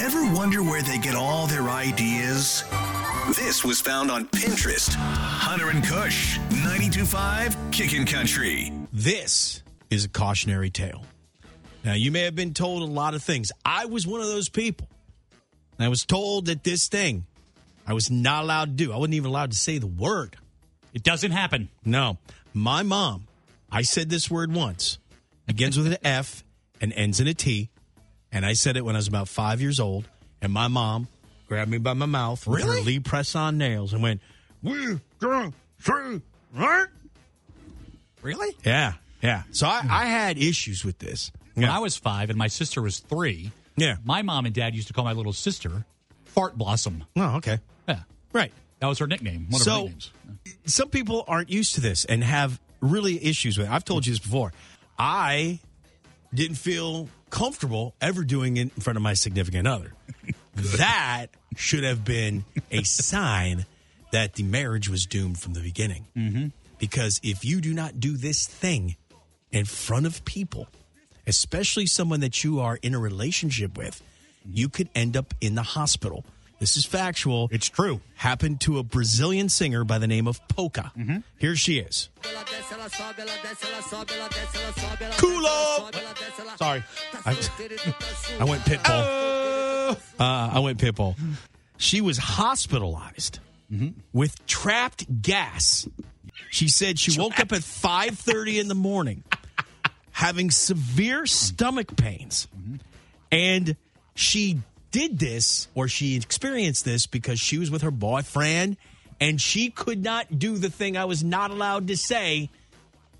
Ever wonder where they get all their ideas? This was found on Pinterest. Hunter and Kush, 92.5 Kickin' Country. This is a cautionary tale. Now, you may have been told a lot of things. I was one of those people. I was told that this thing I was not allowed to do. I wasn't even allowed to say the word. It doesn't happen. No. My mom, I said this word once, begins with an F and ends in a T. And I said it when I was about five years old. And my mom grabbed me by my mouth with her Really? Lee press on nails and went, We gonna say right? Really? Yeah, yeah. So I, hmm. I had issues with this. When Yeah. I was five and my sister was three, Yeah. my mom and dad used to call my little sister Fart Blossom. Oh, okay. Yeah. Right. That was her nickname. One of her So- Some people aren't used to this and have really issues with it. I've told you this before. I didn't feel comfortable ever doing it in front of my significant other. that should have been a sign that the marriage was doomed from the beginning. Mm-hmm. Because if you do not do this thing in front of people, especially someone that you are in a relationship with, you could end up in the hospital. This is factual. It's true. Happened to a Brazilian singer by the name of Pocah. Mm-hmm. Here she is. Cool Sorry. I, I went pitbull. Oh! Uh, I went pitbull. She was hospitalized mm-hmm. with trapped gas. She said she woke up at 5:30 in the morning having severe stomach pains. Mm-hmm. And she did this or she experienced this because she was with her boyfriend and she could not do the thing I was not allowed to say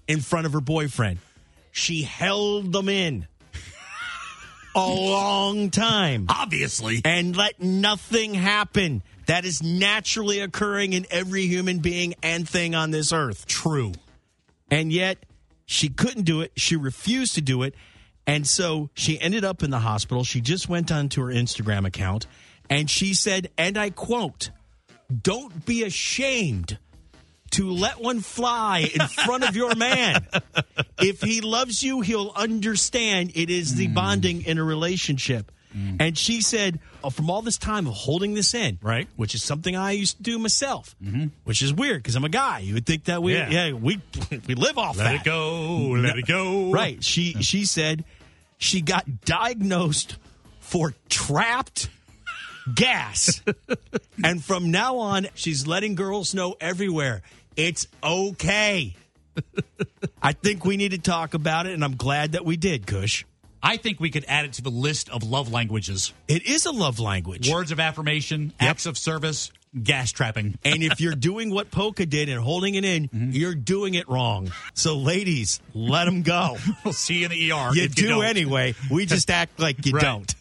in front of her boyfriend. She held them in a long time Obviously. and let nothing happen. That is naturally occurring in every human being and thing on this earth. True. And yet she couldn't do it. She refused to do it. And so she ended up in the hospital. She just went onto her Instagram account and she said, and I quote, don't be ashamed to let one fly in front of your man. If he loves you, he'll understand it is the hmm. bonding in a relationship. Mm. And she said, oh, from all this time of holding this in, Right. which is something I used to do myself, mm-hmm. which is weird because I'm a guy. You would think that we, Yeah. yeah, we we live off Let that. Let it go. Mm-hmm. Let it go. Right. She she said she got diagnosed for trapped gas. and from now on, she's letting girls know everywhere it's okay. I think we need to talk about it, and I'm glad that we did, Kush. I think we could add it to the list of love languages. It is a love language. Words of affirmation, acts of service, gas trapping. And if you're doing what Pocah did and holding it in, you're doing it wrong. So, ladies, let them go. We'll see you in the ER. You do don't. anyway. We just act like you Right. don't.